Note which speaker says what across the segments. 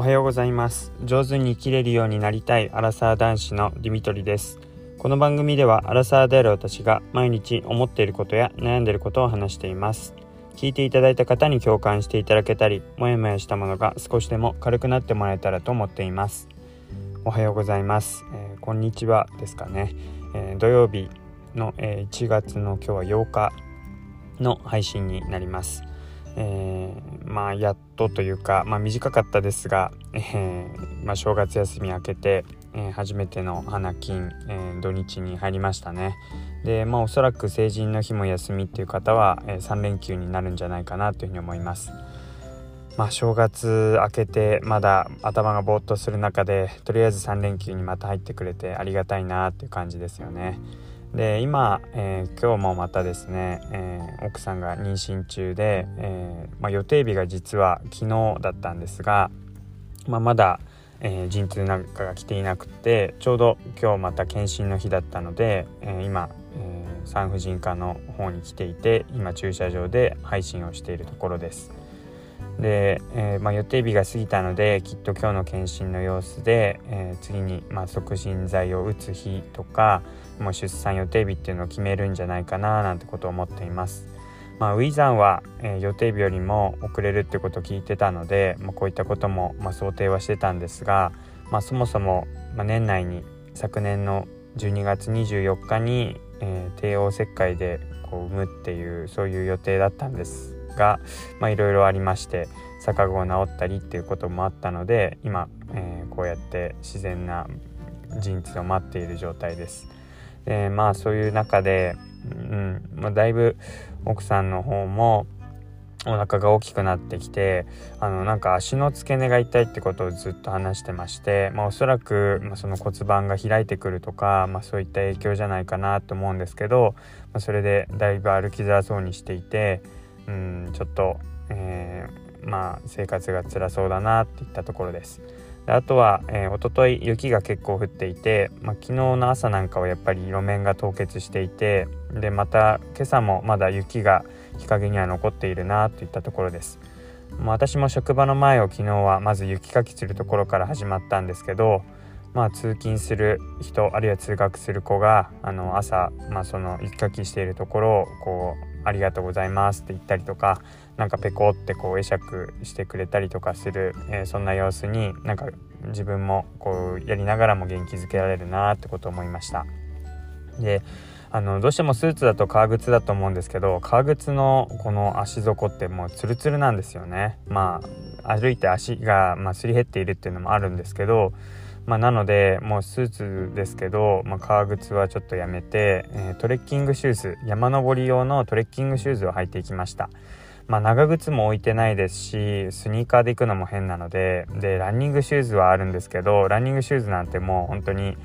Speaker 1: おはようございます。上手に生きれるようになりたいアラサー男子のディミトリです。この番組ではアラサーである私が毎日思っていることや悩んでいることを話しています。聞いていただいた方に共感していただけたりもやもやしたものが少しでも軽くなってもらえたらと思っています。おはようございます、えー、こんにちはですかね、えー、土曜日の、えー、1月の今日は8日の配信になります。えー、まあやっとというか、まあ、短かったですが、えー、まあ、正月休み明けて、えー、初めての花金、え土日に入りましたねでまあおそらく成人の日も休みっていう方は、え3連休になるんじゃないかなというふうに思いますまあ正月明けてまだ頭がぼーっとする中でとりあえず3連休にまた入ってくれてありがたいなっていう感じですよね。で今、えー、今日もまたですね、えー、奥さんが妊娠中で、えー、まあ、予定日が実は昨日だったんですが、まあ、まだ、え陣痛なんかが来ていなくてちょうど今日また検診の日だったので、え今、え産婦人科の方に来ていて今駐車場で配信をしているところです。で、えー、まあ、予定日が過ぎたのできっと今日の検診の様子で、えー、次に、まあ、促進剤を打つ日とかもう出産予定日っていうのを決めるんじゃないかななんてことを思っています。まあ、ウィザンは、えー、予定日よりも遅れるってことを聞いてたので、まあ、こういったことも、ま想定はしてたんですが、まあ、そもそも、ま年内に昨年の12月24日に、え帝王切開でこう産むっていうそういう予定だったんですがいろいろありまして逆子を治ったりっていうこともあったので今、えー、こうやって自然な陣痛を待っている状態です。でまあそういう中で、うんまあ、だいぶ奥さんの方もお腹が大きくなってきてあのなんか足の付け根が痛いってことをずっと話してまして、まあ、おそらく、まあ、その骨盤が開いてくるとか、まあ、そういった影響じゃないかなと思うんですけど、まあ、それでだいぶ歩きづらそうにしていてうんちょっと、えー、まあ生活が辛そうだなっていったところです。であとは、えー、一昨日雪が結構降っていて、まあ、昨日の朝なんかはやっぱり路面が凍結していてでまた今朝もまだ雪が日陰には残っているなといったところです。ま、私も職場の前を昨日はまず雪かきするところから始まったんですけどまあ、通勤する人あるいは通学する子があの朝、まあ、その雪かきしているところをこうありがとうございますって言ったりとかなんかペコってこう会釈してくれたりとかする、えー、そんな様子になんか自分もこうやりながらも元気づけられるなってことを思いました。であのどうしてもスーツだと革靴だと思うんですけど革靴のこの足底ってもうツルツルなんですよね。まあ歩いて足が、まあ、すり減っているっていうのもあるんですけどまあ、なのでもうスーツですけど、まあ、革靴はちょっとやめて、え、トレッキングシューズ山登り用のトレッキングシューズを履いていきました。まあ、長靴も置いてないですしスニーカーで行くのも変なのででランニングシューズはあるんですけどランニングシューズなんてもう本当に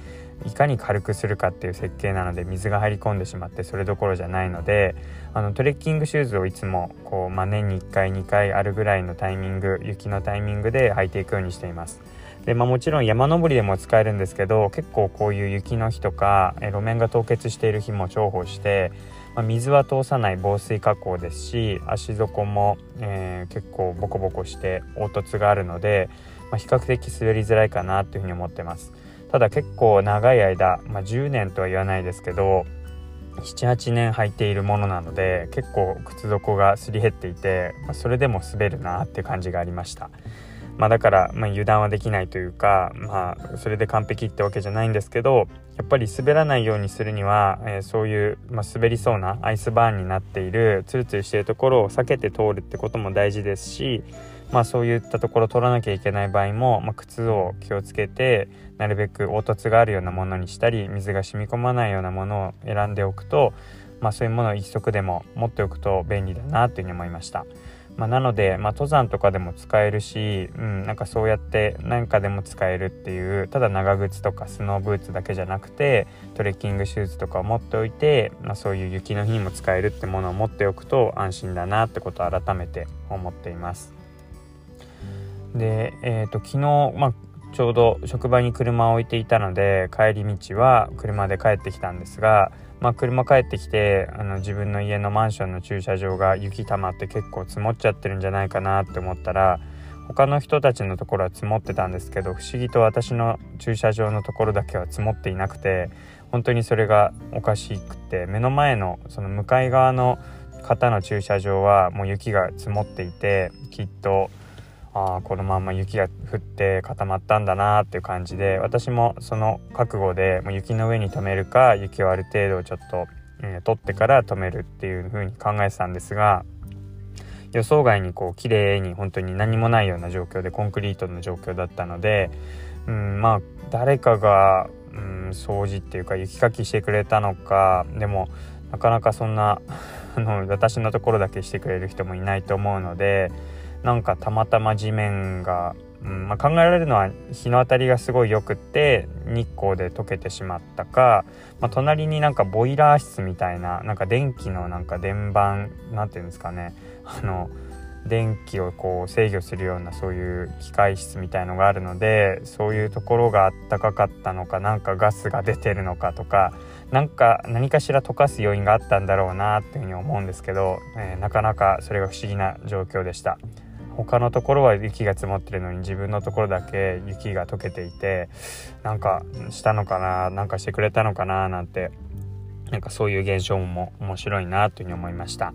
Speaker 1: いかに軽くするかっていう設計なので水が入り込んでしまってそれどころじゃないのであのトレッキングシューズをいつもこう、まあ、年に1回2回あるぐらいのタイミング雪のタイミングで履いていくようにしています。で、まあ、もちろん山登りでも使えるんですけど結構こういう雪の日とかえ路面が凍結している日も重宝して、まあ、水は通さない防水加工ですし足底も、えー、結構ボコボコして凹凸があるので、まあ、比較的滑りづらいかなというふうに思ってます。ただ結構長い間、まあ、10年とは言わないですけど78年履いているものなので結構靴底がすり減っていて、まあ、それでも滑るなっていう感じがありました。まあ、だから、まあ、油断はできないというか、まあ、それで完璧ってわけじゃないんですけどやっぱり滑らないようにするには、えー、そういう、まあ、滑りそうなアイスバーンになっているツルツルしているところを避けて通るってことも大事ですし、まあ、そういったところを取らなきゃいけない場合も、まあ、靴を気をつけてなるべく凹凸があるようなものにしたり水が染み込まないようなものを選んでおくと、まあ、そういうものを一足でも持っておくと便利だなというふうに思いました。まあ、なので、まあ、登山とかでも使えるし、うん、なんかそうやって何かでも使えるっていうただ長靴とかスノーブーツだけじゃなくてトレッキングシューズとかを持っておいて、まあ、そういう雪の日にも使えるってものを持っておくと安心だなってことを改めて思っています。で、えーと、昨日、まあ、ちょうど職場に車を置いていたので帰り道は車で帰ってきたんですがまあ、車帰ってきてあの自分の家のマンションの駐車場が雪溜まって結構積もっちゃってるんじゃないかなって思ったら他の人たちのところは積もってたんですけど不思議と私の駐車場のところだけは積もっていなくて本当にそれがおかしくて目の前のその向かい側の方の駐車場はもう雪が積もっていてきっとああこのまま雪が降って固まったんだなっていう感じで私もその覚悟でもう雪の上に止めるか雪をある程度ちょっと、えー、取ってから止めるっていう風に考えてたんですが予想外にこう綺麗に本当に何もないような状況でコンクリートの状況だったので、うん、まあ誰かが、うん、掃除っていうか雪かきしてくれたのかでもなかなかそんなあの私のところだけしてくれる人もいないと思うのでなんかたまたま地面が、うんまあ、考えられるのは日の当たりがすごいよくって日光で溶けてしまったか、まあ、隣になんかボイラー室みたいななんか電気のなんか電板なんていうんですかねあの電気をこう制御するようなそういう機械室みたいのがあるのでそういうところがあったかかったのかなんかガスが出てるのかとかなんか何かしら溶かす要因があったんだろうなっていうふうに思うんですけど、えー、なかなかそれが不思議な状況でした。他のところは雪が積もってるのに自分のところだけ雪が溶けていてなんかしたのかななんかしてくれたのかななんてなんかそういう現象も面白いなというふうに思いました。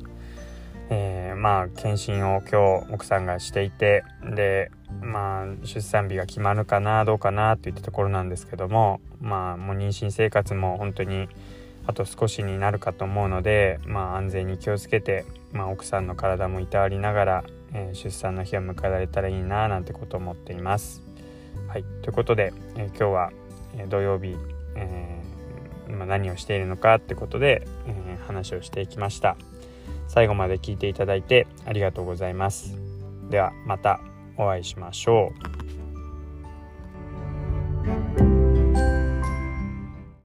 Speaker 1: えー、まあ検診を今日奥さんがしていてでまあ出産日が決まるかなどうかなといったところなんですけどもまあもう妊娠生活も本当にあと少しになるかと思うのでまあ安全に気をつけて、まあ、奥さんの体もいたわりながらえー、出産の日を迎えられたらいいななんてことを思っています。はい、ということで、えー、今日は、え土曜日、え、今何をしているのかってことで、え話をしていきました。最後まで聞いていただいてありがとうございます。ではまたお会いしましょう。